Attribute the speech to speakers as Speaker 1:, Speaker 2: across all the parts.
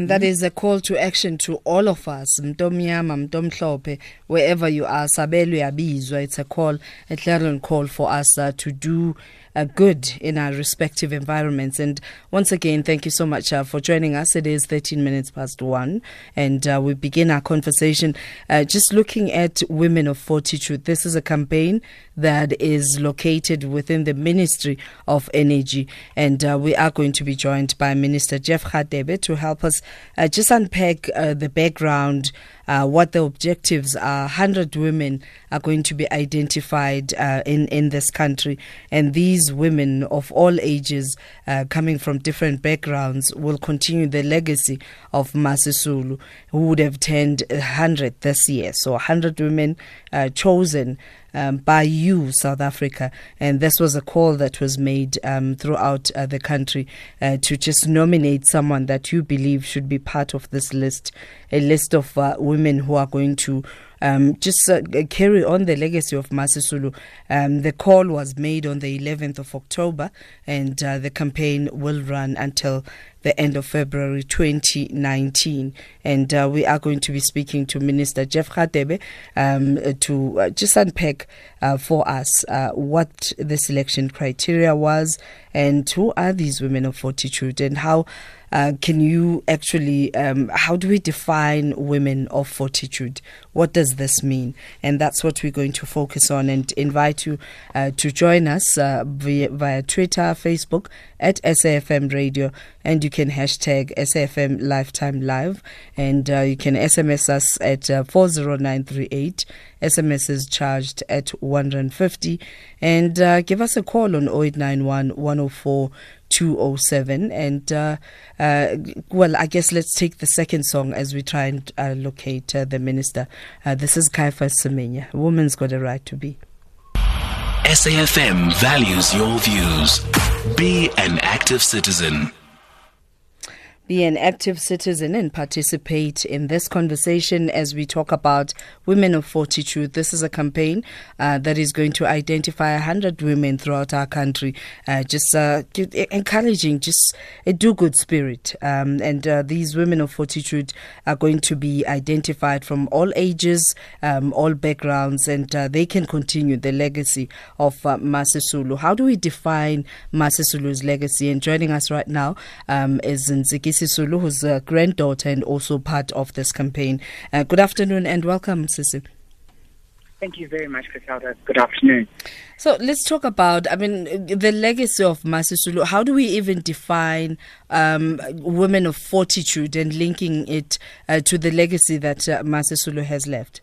Speaker 1: And that is a call to action to all of us. Mtomyama, Mtomhlope, wherever you are, Sabelu Yabizwa. It's a call, a clarion call for us uh, to do uh, good in our respective environments. And once again, thank you so much uh, for joining us. It is 13 minutes past one, and uh, we begin our conversation uh, just looking at Women of Fortitude. This is a campaign that is located within the Ministry of Energy, and uh, we are going to be joined by Minister Jeff Radebe to help us uh, just unpack the background uh, what the objectives are. 100 women are going to be identified uh, in, in this country, and these women of all ages, uh, coming from different backgrounds, will continue the legacy of Masisulu, who would have turned 100 this year. So 100 women uh, chosen um, by you, South Africa. And this was a call that was made um, throughout uh, the country uh, to just nominate someone that you believe should be part of this list, a list of uh, women who are going to um, just uh, carry on the legacy of Masisulu. Um, the call was made on the 11th of October, and uh, the campaign will run until the end of February 2019. And uh, we are going to be speaking to Minister Jeff Radebe um, to uh, just unpack uh, for us uh, what the selection criteria was and who are these women of fortitude and how uh, can you actually, um, how do we define women of fortitude? What does this mean? And that's what we're going to focus on and invite you uh, to join us uh, via, via Twitter, Facebook at SAFM Radio, and you can hashtag SAFM Lifetime Live, and uh, you can SMS us at uh, 40938. SMS is charged at 150, and uh, give us a call on 0891 104 207. And uh, uh, well, I guess let's take the second song as we try and uh, locate uh, the minister. Uh, this is Caiphus Semenya. Woman's got a right to be.
Speaker 2: SAFM values your views. Be an active citizen.
Speaker 1: Be an active citizen and participate in this conversation as we talk about Women of Fortitude. This is a campaign uh, that is going to identify 100 women throughout our country, uh, just uh, encouraging just a do good spirit. Um, and uh, these Women of Fortitude are going to be identified from all ages, um, all backgrounds, and uh, they can continue the legacy of uh, Masisulu. How do we define Masisulu's legacy? And joining us right now um, is Ntsiki Sisulu, who's a granddaughter and also part of this campaign. Uh, good afternoon and welcome, Sisi.
Speaker 3: Thank you very much, Griselda. Good afternoon.
Speaker 1: So let's talk about, I mean, the legacy of Masisulu. How do we even define um, women of fortitude and linking it uh, to the legacy that uh, Masisulu has left?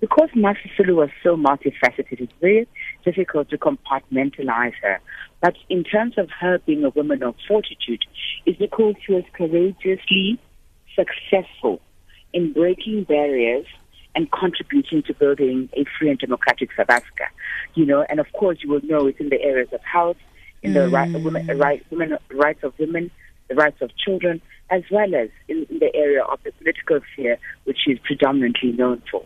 Speaker 3: Because Masisulu was so multifaceted, it's very difficult to compartmentalize her. But in terms of her being a woman of fortitude, is because she was courageously successful in breaking barriers and contributing to building a free and democratic South Africa. You know, and of course you will know it's in the areas of health, in mm. the right, women, right, women, rights of women, the rights of children, as well as in, in the area of the political sphere, which she's predominantly known for.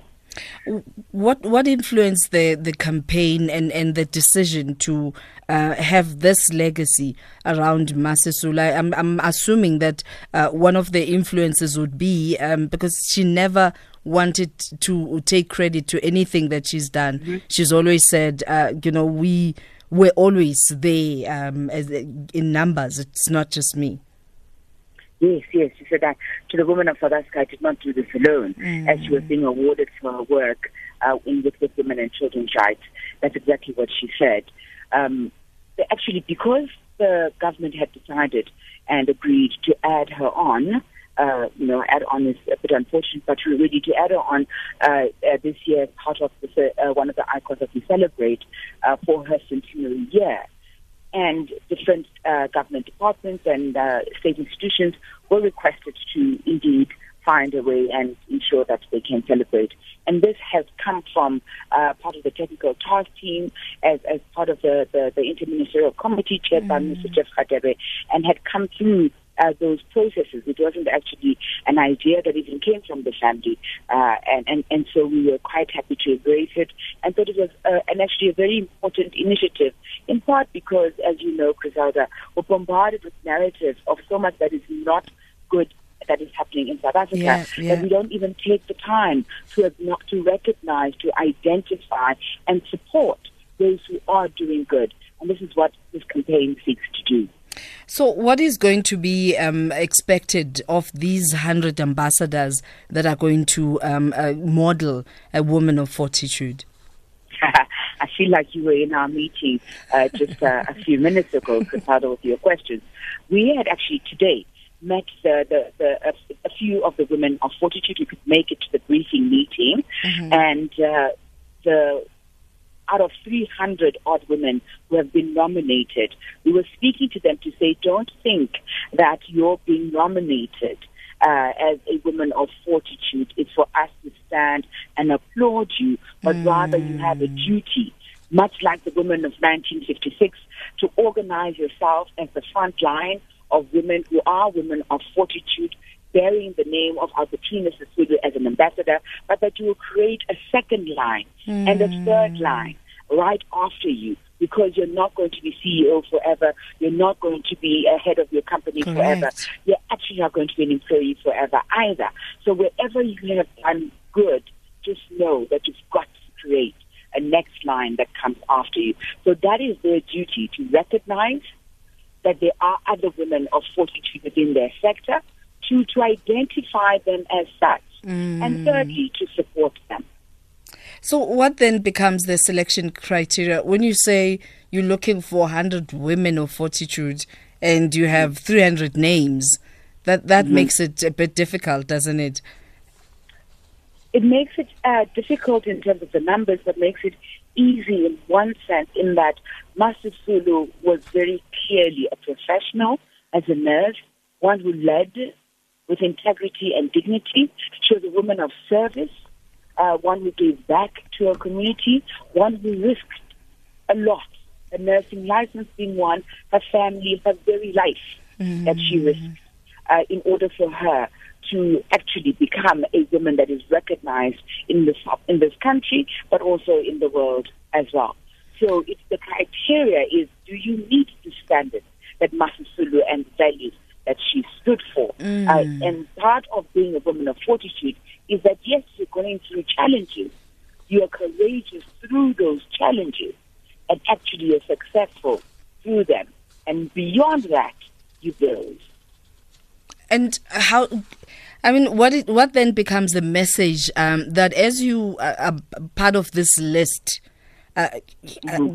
Speaker 1: What what influenced the, the campaign and, and the decision to uh, have this legacy around Masisulu? I'm I'm assuming that uh, one of the influences would be um, because she never wanted to take credit to anything that she's done. Mm-hmm. She's always said, uh, you know, we we're always there um, as, in numbers. It's not just me.
Speaker 3: Yes, yes. She said that to the women of South Africa, I did not do this alone, mm. as she was being awarded for her work uh, in with, with women and children's rights. That's exactly what she said. Um, actually, because the government had decided and agreed to add her on, uh, you know, add on is a bit unfortunate, but really to add her on uh, uh, this year as part of the, uh, one of the icons that we celebrate uh, for her centenary year and different uh, government departments and uh, state institutions were requested to indeed find a way and ensure that they can celebrate. And this has come from uh, part of the technical task team as, as part of the, the, the interministerial committee chaired mm. by Mr. Jeff Radebe and had come through uh, those processes. It wasn't actually an idea that even came from the family, uh, and, and and so we were quite happy to embrace it, and thought it was uh, an actually a very important initiative. In part because, as you know, Griselda, we're bombarded with narratives of so much that is not good that is happening in South Africa,
Speaker 1: Yeah, yeah.
Speaker 3: that we don't even take the time to not to recognize, to identify, and support those who are doing good. And this is what this campaign seeks to do.
Speaker 1: So, what is going to be um, expected of these 100 ambassadors that are going to um, uh, model a woman of fortitude?
Speaker 3: I feel like you were in our meeting uh, just uh, a few minutes ago, Casado, with your questions. We had actually today met the, the, the, a, a few of the women of fortitude who could make it to the briefing meeting, and uh, the out of 300 odd women who have been nominated, we were speaking to them to say, don't think that you're being nominated uh, as a woman of fortitude. Is for us to stand and applaud you, but rather you have a duty, much like the women of 1956, to organize yourself as the front line of women who are women of fortitude, bearing the name of Albertina Sisulu as an ambassador, but that you will create a second line and a hmm. third line right after you because you're not going to be CEO forever. You're not going to be a head of your company
Speaker 1: Correct.
Speaker 3: forever. You're actually not going to be an employee forever either. So wherever you have done good, just know that you've got to create a next line that comes after you. So that is their duty to recognize that there are other women of fortitude within their sector, to, to identify them as such, and thirdly, to support them.
Speaker 1: So, what then becomes the selection criteria when you say you're looking for 100 women of fortitude and you have 300 names? That that makes it a bit difficult, doesn't it?
Speaker 3: It makes it uh, difficult in terms of the numbers, but makes it easy in one sense, in that Master Sulu was very clearly a professional as a nurse, one who led with integrity and dignity. She was a woman of service, uh, one who gave back to her community, one who risked a lot. A nursing license being one, her family, her very life that she risked uh, in order for her to actually become a woman that is recognized in this in this country, but also in the world as well. So it's the criteria is do you meet the standards that Masisulu and values that she stood for? Uh, and part of being a woman of fortitude is that yes, you're going through challenges. You are courageous through those challenges, and actually you're successful through them. And beyond that, you build.
Speaker 1: And how? I mean, what it, what then becomes the message um, that as you are are part of this list, uh,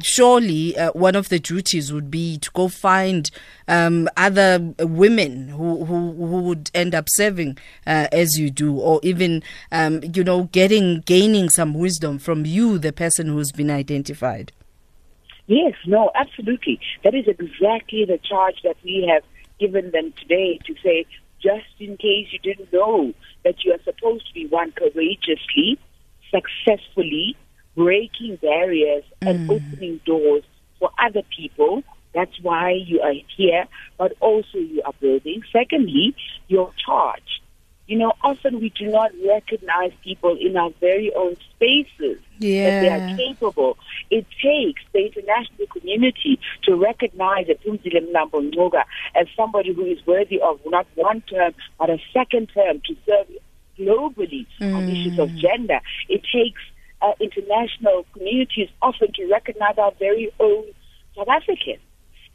Speaker 1: surely uh, one of the duties would be to go find um, other women who, who who would end up serving uh, as you do, or even um, you know getting gaining some wisdom from you, the person who's been identified.
Speaker 3: Yes, no, absolutely. That is exactly the charge that we have given them today to say, just in case you didn't know that you are supposed to be one courageously, successfully breaking barriers and mm. opening doors for other people. That's why you are here, but also you are building. Secondly, your charge. You know, often we do not recognize people in our very own spaces that they are capable. It takes the international community to recognize that Phumzile Mlambo Ngcuka as somebody who is worthy of not one term, but a second term to serve globally on issues of mm. gender. It takes uh, international communities often to recognize our very own South Africans.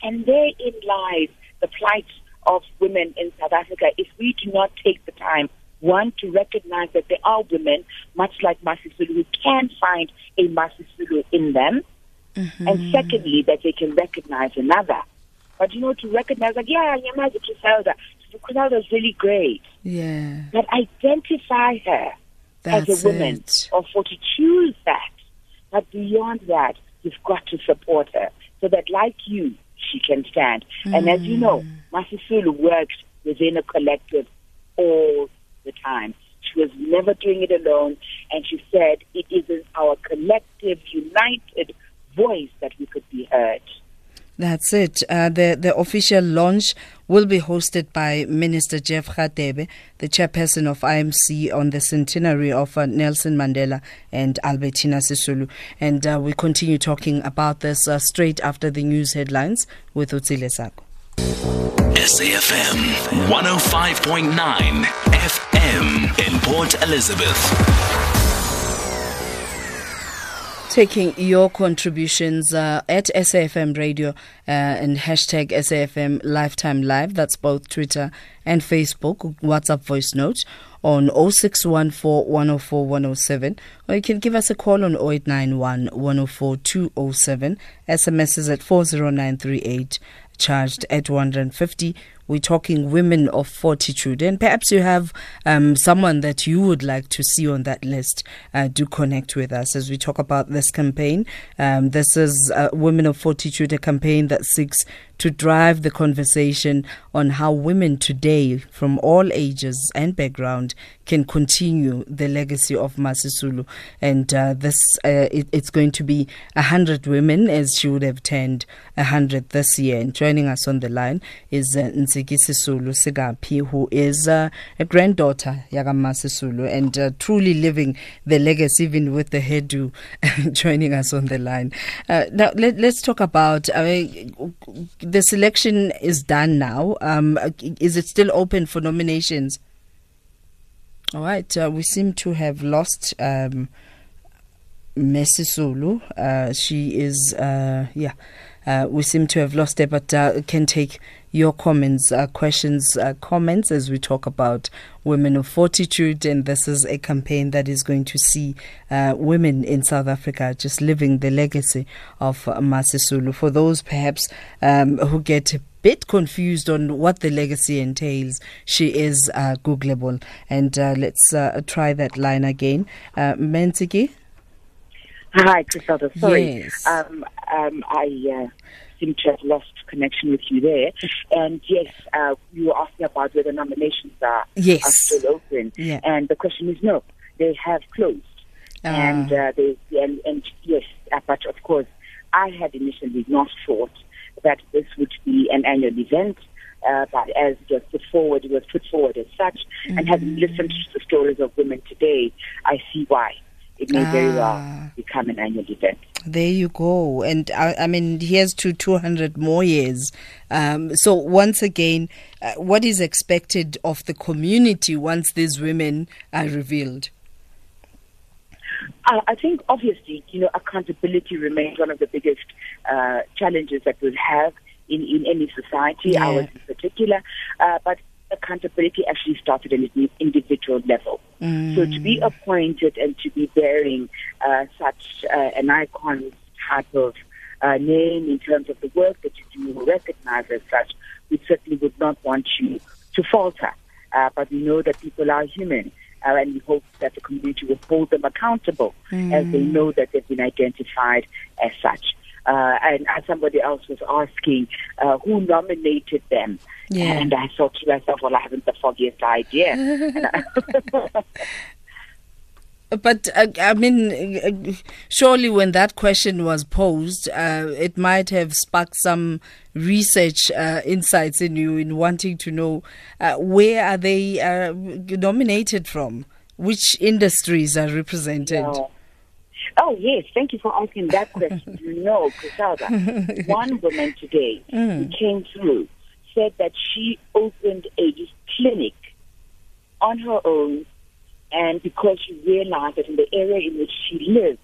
Speaker 3: And therein lies the plight of women in South Africa. If we do not take the time, one, to recognize that there are women, much like Masisulu, who can find a Masisulu in them, and secondly, that they can recognize another. But you know, to recognize, like, yeah, Yamazi Griselda, Griselda is really great,
Speaker 1: Yeah,
Speaker 3: but identify her
Speaker 1: that's
Speaker 3: as a woman
Speaker 1: it.
Speaker 3: or for to choose that. But beyond that, you've got to support her so that, like you, she can stand. And as you know, Masisulu works within a collective all the time. She was never doing it alone, and she said it is in our collective, united voice that we could be heard.
Speaker 1: That's it. Uh, the the official launch will be hosted by Minister Jeff Radebe, the chairperson of IMC, on the centenary of uh, Nelson Mandela and Albertina Sisulu. And uh, we continue talking about this uh, straight after the news headlines with Utsile Sako.
Speaker 2: SAFM 105.9 FM in Port Elizabeth.
Speaker 1: Taking your contributions uh, at SAFM Radio uh, and hashtag SAFM Lifetime Live. That's both Twitter and Facebook. WhatsApp voice note on 0614 104 107. Or you can give us a call on 0891 104 207. SMS is at 40938 charged at 150 we're talking women of fortitude. And perhaps you have um, someone that you would like to see on that list. Uh, do connect with us as we talk about this campaign. Um, this is uh, Women of Fortitude, a campaign that seeks to drive the conversation on how women today, from all ages and background, can continue the legacy of Masisulu. And uh, this, uh, it, it's going to be hundred women, as she would have turned hundred this year. And joining us on the line is uh, Ntsiki Sisulu Sigapi, who is uh, a granddaughter Yagama Sisulu and uh, truly living the legacy, even with the hairdo, joining us on the line. Uh, now, let, us talk about the selection is done now. Um, is it still open for nominations? All right, uh, we seem to have lost um, Messi Uh, she is, uh, yeah, uh, we seem to have lost it, but uh, can take your comments, uh, questions, uh, comments as we talk about women of fortitude. And this is a campaign that is going to see uh, women in South Africa just living the legacy of Masisulu. For those perhaps um, who get a bit confused on what the legacy entails, she is uh, Googleable. And uh, let's uh, try that line again. Uh, Mentiki?
Speaker 3: Hi, Griselda. Sorry.
Speaker 1: Yes.
Speaker 3: Um, um, I uh, seem to have lost connection with you there. And yes, uh, you were asking about whether nominations are,
Speaker 1: Yes.
Speaker 3: are still open.
Speaker 1: Yeah.
Speaker 3: And the question is no, they have closed.
Speaker 1: Ah.
Speaker 3: And uh, they and, and yes, uh, but of course, I had initially not thought that this would be an annual event. Uh, but as was put forward, it was put forward as such. And having listened to the stories of women today, I see why it may very well
Speaker 1: Ah.
Speaker 3: become an annual event.
Speaker 1: There you go. And I, I mean, here's to 200 more years. Um, so, once again, uh, what is expected of the community once these women are revealed?
Speaker 3: Uh, I think obviously, you know, accountability remains one of the biggest uh, challenges that we'll have in, in any society,
Speaker 1: Yeah.
Speaker 3: ours in particular. Uh, but accountability actually started at an individual level. So to be appointed and to be bearing uh, such uh, an icon type of uh, name in terms of the work that you do, recognized as such, we certainly would not want you to falter. Uh, but we know that people are human. Uh, and we hope that the community will hold them accountable as they know that they've been identified as such. Uh, and as somebody else was asking, uh, who nominated them?
Speaker 1: Yeah.
Speaker 3: And I thought to myself, well, I haven't the foggiest idea.
Speaker 1: But uh, I mean, uh, surely when that question was posed, uh, it might have sparked some research uh, insights in you in wanting to know uh, where are they uh, nominated from, which industries are represented.
Speaker 3: No. Oh, yes. Thank you for asking that question. you know, Griselda, one woman today mm. who came through said that she opened a clinic on her own and because she realized that in the area in which she lived,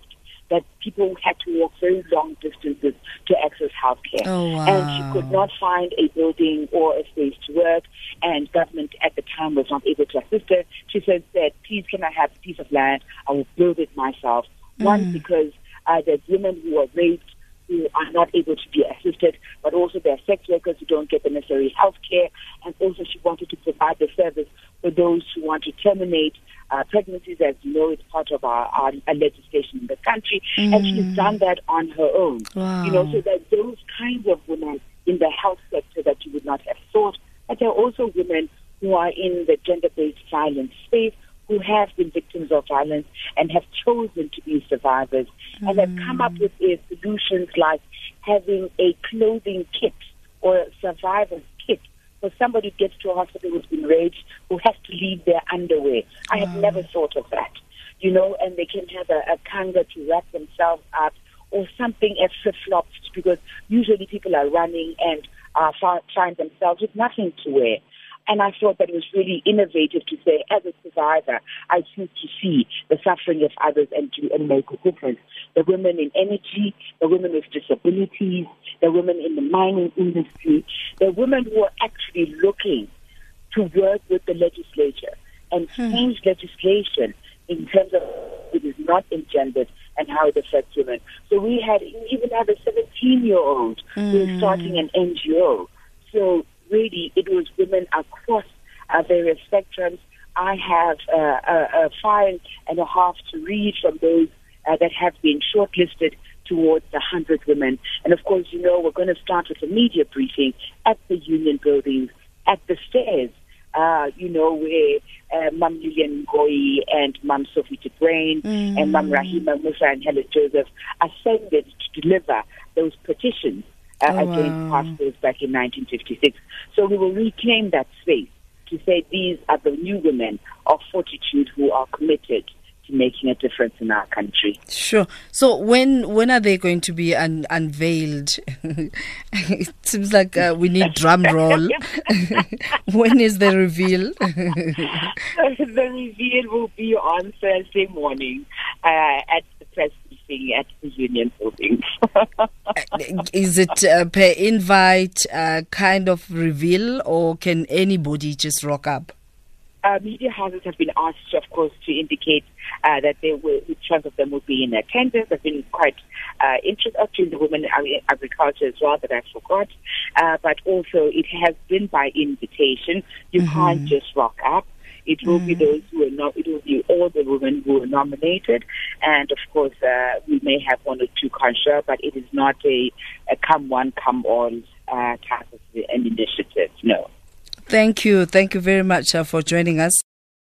Speaker 3: that people had to walk very long distances to access healthcare.
Speaker 1: Oh, wow.
Speaker 3: And she could not find a building or a space to work, and government at the time was not able to assist her. She said, said please can I have a piece of land? I will build it myself. One, because uh, there's women who are raped who are not able to be assisted, but also there are sex workers who don't get the necessary health care. And also she wanted to provide the service for those who want to terminate uh, pregnancies. As you know, it's part of our, our, our legislation in the country. And she's done that on her own.
Speaker 1: Wow.
Speaker 3: You know, so that those kinds of women in the health sector that you would not have thought. But there are also women who are in the gender-based violence space who have been victims of violence and have chosen to be survivors and have come up with uh, solutions like having a clothing kit or a survivor's kit for somebody who gets to a hospital who's been raped who has to leave their underwear. I have never thought of that. You know, and they can have a, a kanga to wrap themselves up or something as flip flops because usually people are running and uh, find themselves with nothing to wear. And I thought that it was really innovative to say, as a survivor, I choose to see the suffering of others and to and make a difference. The women in energy, the women with disabilities, the women in the mining industry, the women who are actually looking to work with the legislature and hmm. change legislation in terms of it is not engendered and how it affects women. So we had even have a 17 year old mm. who is hmm. starting an NGO. So really, it was women across uh, various spectrums. I have uh, a, a file and a half to read from those uh, that have been shortlisted towards the 100 women. And of course, you know, we're going to start with a media briefing at the union buildings, at the stairs, uh, you know, where uh, Mum Lilian Ngoyi and Mum Sophie de mm. and Mum Rahima Moosa and Helen Joseph ascended to deliver those petitions uh, oh, against wow. pastors back in 1956. So we will reclaim that space to say these are the new women of fortitude who are committed to making a difference in our country.
Speaker 1: Sure. So when when are they going to be un- unveiled? it seems like uh, we need drum roll. when is the reveal?
Speaker 3: the reveal will be on Thursday morning uh, at at the union building.
Speaker 1: Is it uh, per invite uh, kind of reveal, or can anybody just rock up?
Speaker 3: Uh, media houses have been asked, of course, to indicate uh, that they will, which ones of them will be in attendance. I've been quite uh, interested, in the women in agriculture as well, that I forgot. Uh, but also, it has been by invitation. You mm-hmm. can't just rock up. It will mm. be those who are not, it will be all the women who are nominated. And of course, uh, we may have one or two conscious, but it is not a, a come one, come all uh, type of an initiative. No.
Speaker 1: Thank you. Thank you very much uh, for joining us.